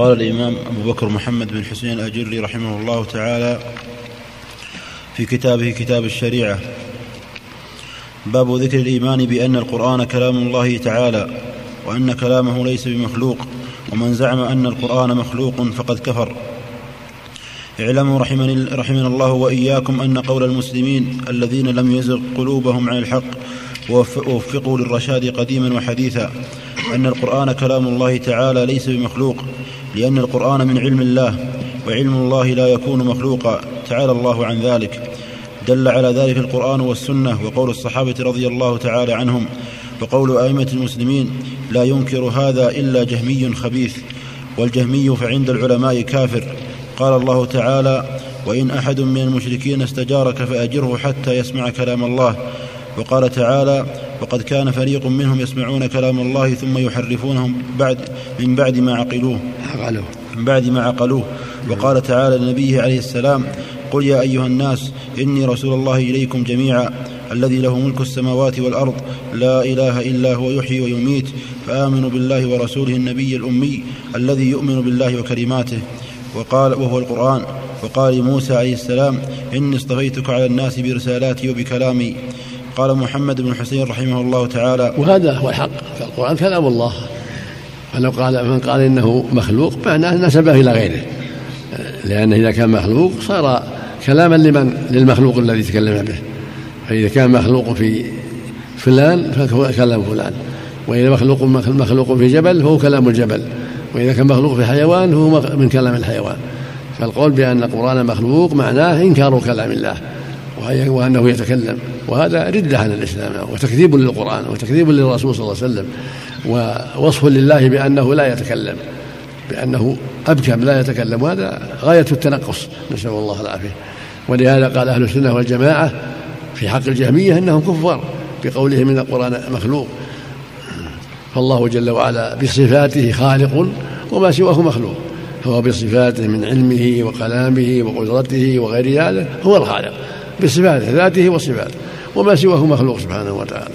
قال الإمام أبو بكر محمد بن حسين الأجري رحمه الله تعالى في كتابه كتاب الشريعة. باب ذكر الإيمان بأن القرآن كلام الله تعالى وأن كلامه ليس بمخلوق ومن زعم أن القرآن مخلوق فقد كفر. اعلموا رحمنا الله وإياكم أن قول المسلمين الذين لم يزغ قلوبهم عن الحق ووفقوا للرشاد قديما وحديثا أن القرآن كلام الله تعالى ليس بمخلوق لأن القرآن من علم الله وعلم الله لا يكون مخلوقا تعالى الله عن ذلك. دل على ذلك القرآن والسنة وقول الصحابة رضي الله تعالى عنهم وقول أئمة المسلمين لا ينكر هذا إلا جهمي خبيث والجهمي فعند العلماء كافر. قال الله تعالى وإن أحد من المشركين استجارك فأجره حتى يسمع كلام الله وقال تعالى وقد كان فريق منهم يسمعون كلام الله ثم يحرفونه بعد من بعد ما عقلوه. عقلوه. من بعد ما عقلوه. وقال تعالى لنبيه عليه السلام قل يا أيها الناس إني رسول الله إليكم جميعا الذي له ملك السماوات والأرض لا إله إلا هو يحيي ويميت فآمنوا بالله ورسوله النبي الأمي الذي يؤمن بالله وكلماته. وقال وهو القرآن. وقال موسى عليه السلام إني اصطفيتك على الناس برسالاتي وبكلامي قال محمد بن حسين رحمه الله تعالى وهذا هو الحق القرآن كلام الله. فلو قال من قال إنه مخلوق معناه نسبه إلى غيره. لأنه إذا كان مخلوق صار كلاما لمن؟ للمخلوق الذي تكلم به. فإذا كان مخلوق في فلان فهو كلام فلان. وإذا مخلوق مخلوق في جبل فهو كلام الجبل. وإذا كان مخلوق في حيوان فهو من كلام الحيوان. فالقول بأن القرآن مخلوق معناه إنكار كلام الله. وأنه يتكلم. وهذا ردة عن الإسلام وتكذيب للقرآن وتكذيب للرسول صلى الله عليه وسلم ووصف لله بأنه لا يتكلم بأنه أبكم لا يتكلم. وهذا غاية التنقص نسأل الله العافية. ولهذا قال أهل السنة والجماعة في حق الجهمية أنهم كفار بقولهم إن القرآن مخلوق. فالله جل وعلا بصفاته خالق وما سواه مخلوق. فهو بصفاته من علمه وكلامه وقدرته وغير ذلك هو الخالق. بصفاته ذاته وصفاته. وما سواه مخلوق سبحانه وتعالى.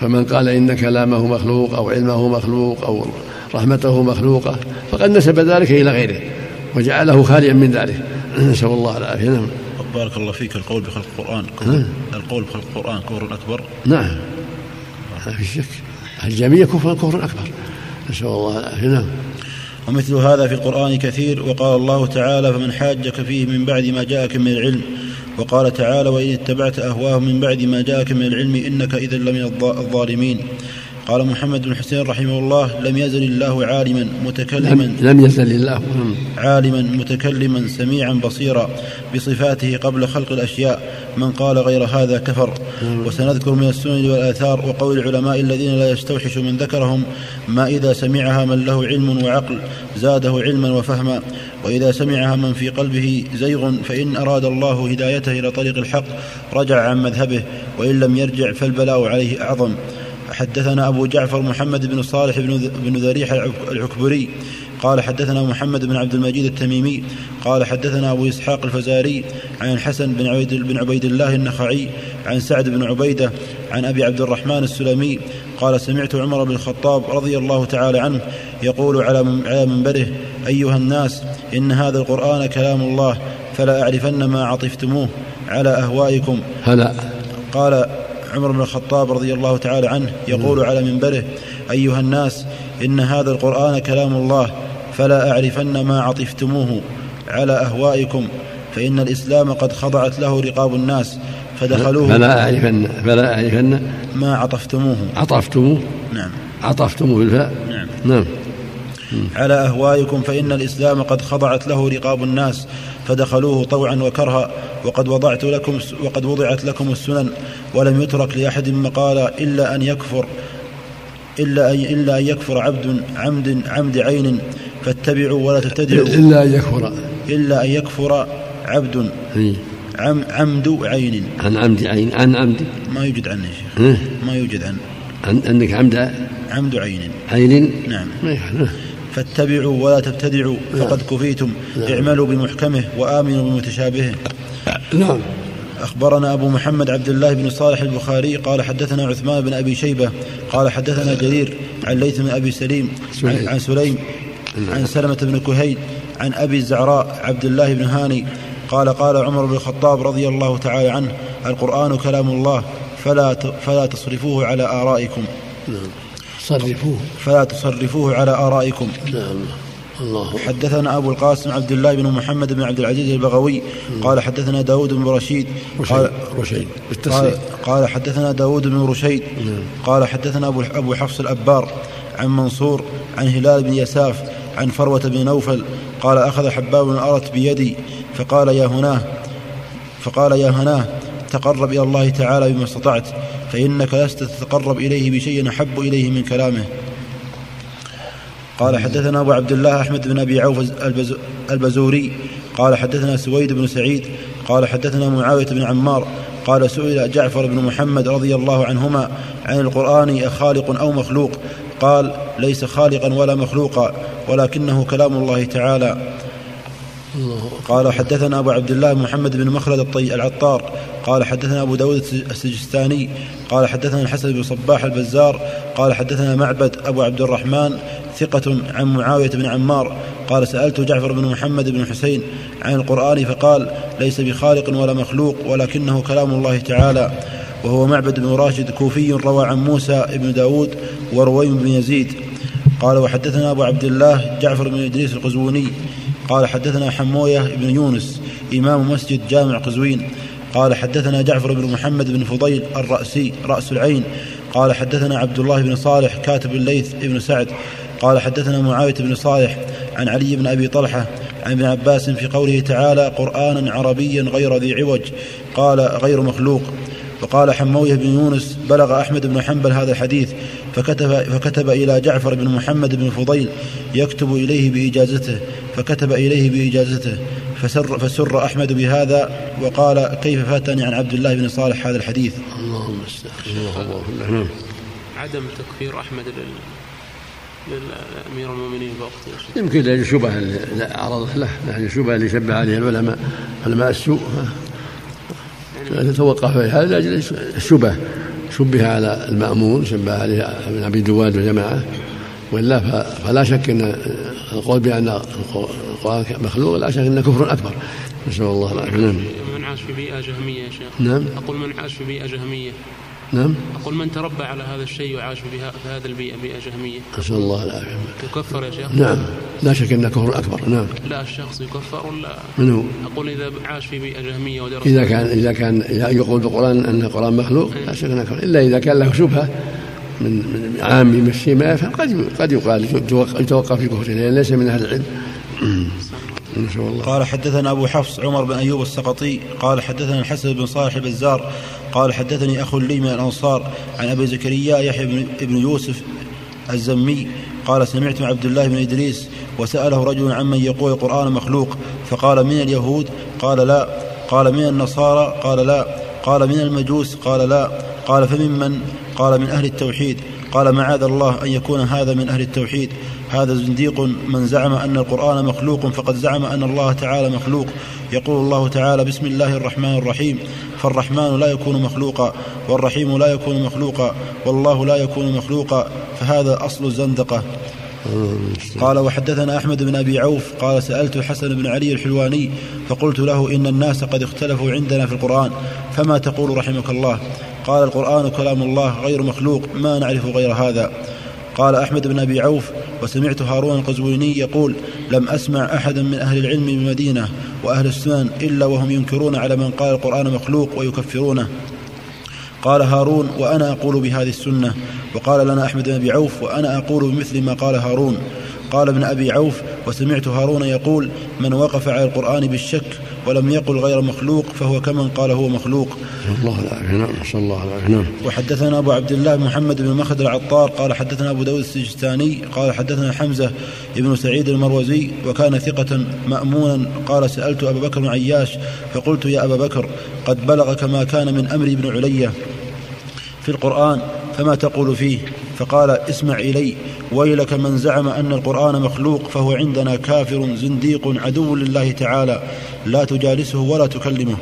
فمن قال إن كلامه مخلوق أو علمه مخلوق أو رحمته مخلوقة فقد نسب ذلك إلى غيره وجعله خاليا من ذلك. نسأل الله العافية. نعم. بارك الله فيك. القول بخلق القرآن. القول بخلق القرآن كفر أكبر. نعم. ما في شك. الجميع كفر كفر أكبر. نسأل الله العافية. نعم. ومثل هذا في القرآن كثير وقال الله تعالى فمن حاجك فيه من بعد ما جاءك من العلم وقال تعالى وإن اتبعت أهواهم من بعد ما جاءك من العلم إنك إذا لمن الظالمين قال محمد بن حسين رحمه الله لم يزل الله عالما متكلما. لم يزل الله عالما متكلما سميعا بصيرا بصفاته قبل خلق الأشياء. من قال غير هذا كفر. وسنذكر من السنن والآثار وقول العلماء الذين لا يستوحش من ذكرهم ما إذا سمعها من له علم وعقل زاده علما وفهما. وإذا سمعها من في قلبه زيغ فإن أراد الله هدايته إلى طريق الحق رجع عن مذهبه. وإن لم يرجع فالبلاء عليه أعظم. حدثنا أبو جعفر محمد بن صالح بن ذريح العكبري. قال حدثنا محمد بن عبد المجيد التميمي. قال حدثنا أبو إسحاق الفزاري عن الحسن بن عبيد, بن عبيد الله النخعي عن سعد بن عبيدة عن أبي عبد الرحمن السلمي. قال سمعت عمر بن الخطاب رضي الله تعالى عنه يقول على منبره أيها الناس إن هذا القرآن كلام الله فلا أعرفن ما عطفتموه على أهوائكم. هلا. قال عمر بن الخطاب رضي الله تعالى عنه يقول على منبره أيها الناس إن هذا القرآن كلام الله فلا أعرفن ما عطفتموه على أهوائكم فإن الإسلام قد خضعت له رقاب الناس فدخلوه فلا اعرفن فلا أعرفن ما عطفتموه. عطفتموه؟ نعم. عطفتموه بالفاء؟ نعم. نعم. على أهوائكم فإن الإسلام قد خضعت له رقاب الناس فدخلوه طوعا وكرها وقد وضعت لكم وقد وضعت لكم السنن ولم يترك لأحد مقال إلا أن يكفر إلا أن إلا أن يكفر عبد عمد عمد عين فاتبعوا ولا تبتدعوا إلا أن يكفر. إلا أن يكفر عبد عم عمد عين. عن عمد عين عن عمد. ما يوجد عنه يا شيخ. ما يوجد عن عندك عمد عمد عين. عين؟ نعم. فاتبعوا ولا تبتدعوا. فقد كفيتم. نعم. اعملوا بمحكمه وآمنوا بمتشابهه. نعم. أخبرنا أبو محمد عبد الله بن صالح البخاري قال حدثنا عثمان بن أبي شيبة قال حدثنا جرير عن ليث بن أبي سليم عن, عن سليم عن سلمة بن كهيل عن أبي الزعراء عبد الله بن هاني قال قال عمر بن الخطاب رضي الله تعالى عنه القرآن كلام الله فلا فلا تصرفوه على آرائكم. نعم. صرفوه فلا تصرفوه على آرائكم. نعم. الله. حدثنا أبو القاسم عبد الله بن محمد بن عبد العزيز البغوي. قال حدثنا داود بن رشيد. قال رشيد. قال, قال حدثنا داود بن رشيد. قال حدثنا أبو, أبو حفص الأبار عن منصور عن هلال بن يساف عن فروة بن نوفل. قال أخذ حباب الأرت بيدي فقال يا هناه فقال يا هناه تقرب إلى الله تعالى بما استطعت فإنك لست تتقرب إليه بشيء أحب إليه من كلامه. قال حدثنا أبو عبد الله أحمد بن أبي عوف البزوري قال حدثنا سويد بن سعيد قال حدثنا معاوية بن عمار قال سئل جعفر بن محمد رضي الله عنهما عن القرآن أخالق أو مخلوق؟ قال ليس خالقا ولا مخلوقا ولكنه كلام الله تعالى. قال حدثنا أبو عبد الله محمد بن مخلد الطي العطار. قال حدثنا أبو داود السجستاني. قال حدثنا الحسن بن صباح البزار. قال حدثنا معبد أبو عبد الرحمن ثقة عن معاوية بن عمار. قال سألت جعفر بن محمد بن حسين عن القرآن فقال ليس بخالق ولا مخلوق ولكنه كلام الله تعالى. وهو معبد بن راشد كوفي روى عن موسى بن داود ورويم بن يزيد. قال وحدثنا أبو عبد الله جعفر بن إدريس القزووني. قال حدثنا حموية بن يونس إمام مسجد جامع قزوين. قال حدثنا جعفر بن محمد بن فضيل الرأسي رأس العين. قال حدثنا عبد الله بن صالح كاتب الليث بن سعد. قال حدثنا معاوية بن صالح عن علي بن أبي طلحة عن ابن عباس في قوله تعالى قرآنا عربيا غير ذي عوج قال غير مخلوق وقال حموية بن يونس بلغ أحمد بن حنبل هذا الحديث فكتب, فكتب إلى جعفر بن محمد بن فضيل يكتب إليه بإجازته فكتب إليه بإجازته فسر, فسر أحمد بهذا وقال كيف فاتني عن عبد الله بن صالح هذا الحديث؟ اللهم الله عدم تكفير أحمد للأمير المؤمنين بوقته يمكن للشبهة اللي عرضت له يعني الشبهة اللي شبه عليها العلماء علماء السوء. توقف في هذا لأجل الشبه شبه على المأمون شبه عليه ابن أبي دواد وجماعة وإلا فلا شك إن القول بأن القرآن مخلوق لا شك انه كفر أكبر. نسأل الله العافية. نعم. من عاش في بيئة جهمية يا شيخ. نعم. أقول من عاش في بيئة جهمية. نعم. أقول من تربى على هذا الشيء وعاش في هذه البيئة بيئة جهمية. نسأل الله العافية. يكفر يا شيخ؟ نعم. لا شك أنه كفر أكبر نعم. لا الشخص يكفر ولا؟ من هو؟ أقول إذا عاش في بيئة جهمية ودرس إذا كان إذا كان يقول بالقرآن أن القرآن مخلوق لا شك أنه كفر إلا إذا كان له شبهة من من عام يمشي ما يفهم. قد قد يقال يتوقف في كفره لأن ليس من أهل العلم. الله. قال حدثنا أبو حفص عمر بن أيوب السقطي قال حدثنا الحسن بن صالح البزار قال حدثني أخ لي من الأنصار عن أبي زكريا يحيى بن يوسف الزمي قال سمعت عبد الله بن إدريس وسأله رجل عمن يقول القرآن مخلوق فقال من اليهود؟ قال لا. قال من النصارى؟ قال لا. قال من المجوس؟ قال لا. قال فممن قال من أهل التوحيد. قال معاذ الله أن يكون هذا من أهل التوحيد. هذا زنديق من زعم أن القرآن مخلوق فقد زعم أن الله تعالى مخلوق. يقول الله تعالى بسم الله الرحمن الرحيم. فالرحمن لا يكون مخلوقا والرحيم لا يكون مخلوقا والله لا يكون مخلوقا. فهذا أصل الزندقة. قال وحدثنا أحمد بن أبي عوف قال سألت حسن بن علي الحلواني فقلت له إن الناس قد اختلفوا عندنا في القرآن فما تقول رحمك الله؟ قال القرآن كلام الله غير مخلوق ما نعرف غير هذا. قال أحمد بن أبي عوف وسمعت هارون القزويني يقول لم أسمع أحدا من أهل العلم بمدينة وأهل السنن إلا وهم ينكرون على من قال القرآن مخلوق ويكفرونه. قال هارون وأنا أقول بهذه السنة وقال لنا أحمد بن أبي عوف وأنا أقول بمثل ما قال هارون. قال ابن أبي عوف وسمعت هارون يقول من وقف على القرآن بالشك ولم يقل غير مخلوق فهو كمن قال هو مخلوق. الله العافية نعم نسأل الله العافية نعم. وحدثنا أبو عبد الله محمد بن مخد العطار قال حدثنا أبو داود السجستاني قال حدثنا حمزة بن سعيد المروزي وكان ثقة مأمونا قال سألت أبا بكر بن عياش فقلت يا أبا بكر قد بلغك ما كان من أمر بن علية في القرآن فما تقول فيه؟ فقال اسمع إلي. ويلك من زعم أن القرآن مخلوق فهو عندنا كافر زنديق عدو لله تعالى لا تجالسه ولا تكلمه.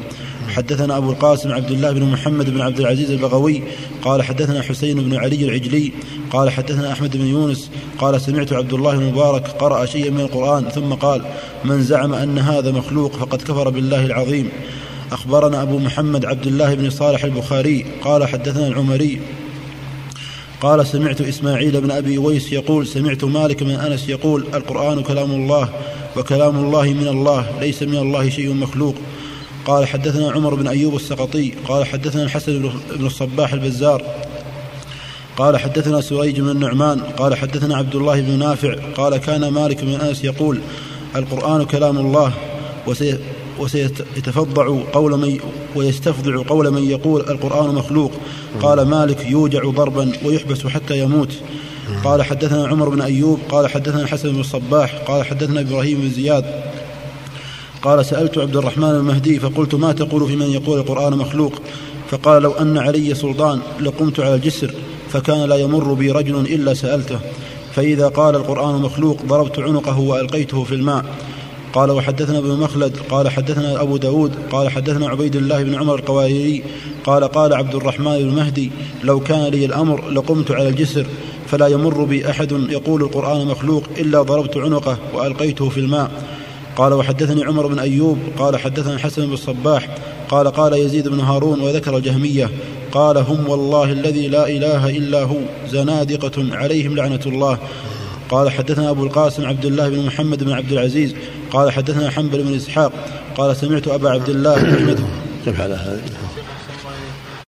حدثنا أبو القاسم عبد الله بن محمد بن عبد العزيز البغوي قال حدثنا حسين بن علي العجلي قال حدثنا أحمد بن يونس قال سمعت عبد الله المبارك قرأ شيئا من القرآن ثم قال من زعم أن هذا مخلوق فقد كفر بالله العظيم. أخبرنا أبو محمد عبد الله بن صالح البخاري قال حدثنا العمري قال سمعت إسماعيل بن أبي ويس يقول سمعت مالك بن أنس يقول القرآن كلام الله وكلام الله من الله ليس من الله شيء مخلوق. قال حدثنا عمر بن أيوب السقطي قال حدثنا الحسن بن الصباح البزار. قال حدثنا سريج بن النعمان قال حدثنا عبد الله بن نافع قال كان مالك بن أنس يقول القرآن كلام الله وسيتفضع قول من ويستفضع قول من يقول القرآن مخلوق. قال مالك يوجع ضربا ويحبس حتى يموت. قال حدثنا عمر بن أيوب قال حدثنا الحسن بن الصباح قال حدثنا إبراهيم بن زياد. قال سألت عبد الرحمن المهدي فقلت ما تقول في من يقول القرآن مخلوق؟ فقال لو أن علي سلطان لقمت على الجسر فكان لا يمر بي رجل إلا سألته. فإذا قال القرآن مخلوق ضربت عنقه وألقيته في الماء. قال وحدثنا ابن مخلد قال حدثنا أبو داود قال حدثنا عبيد الله بن عمر القواريري قال قال عبد الرحمن بن مهدي لو كان لي الأمر لقمت على الجسر فلا يمر بي أحد يقول القرآن مخلوق إلا ضربت عنقه وألقيته في الماء. قال وحدثني عمر بن أيوب قال حدثنا الحسن بن الصباح قال قال يزيد بن هارون وذكر الجهمية قال هم والله الذي لا إله إلا هو زنادقة عليهم لعنة الله. قال حدثنا أبو القاسم عبد الله بن محمد بن عبد العزيز قال حدثنا حنبل بن إسحاق قال سمعت أبا عبد الله هذا.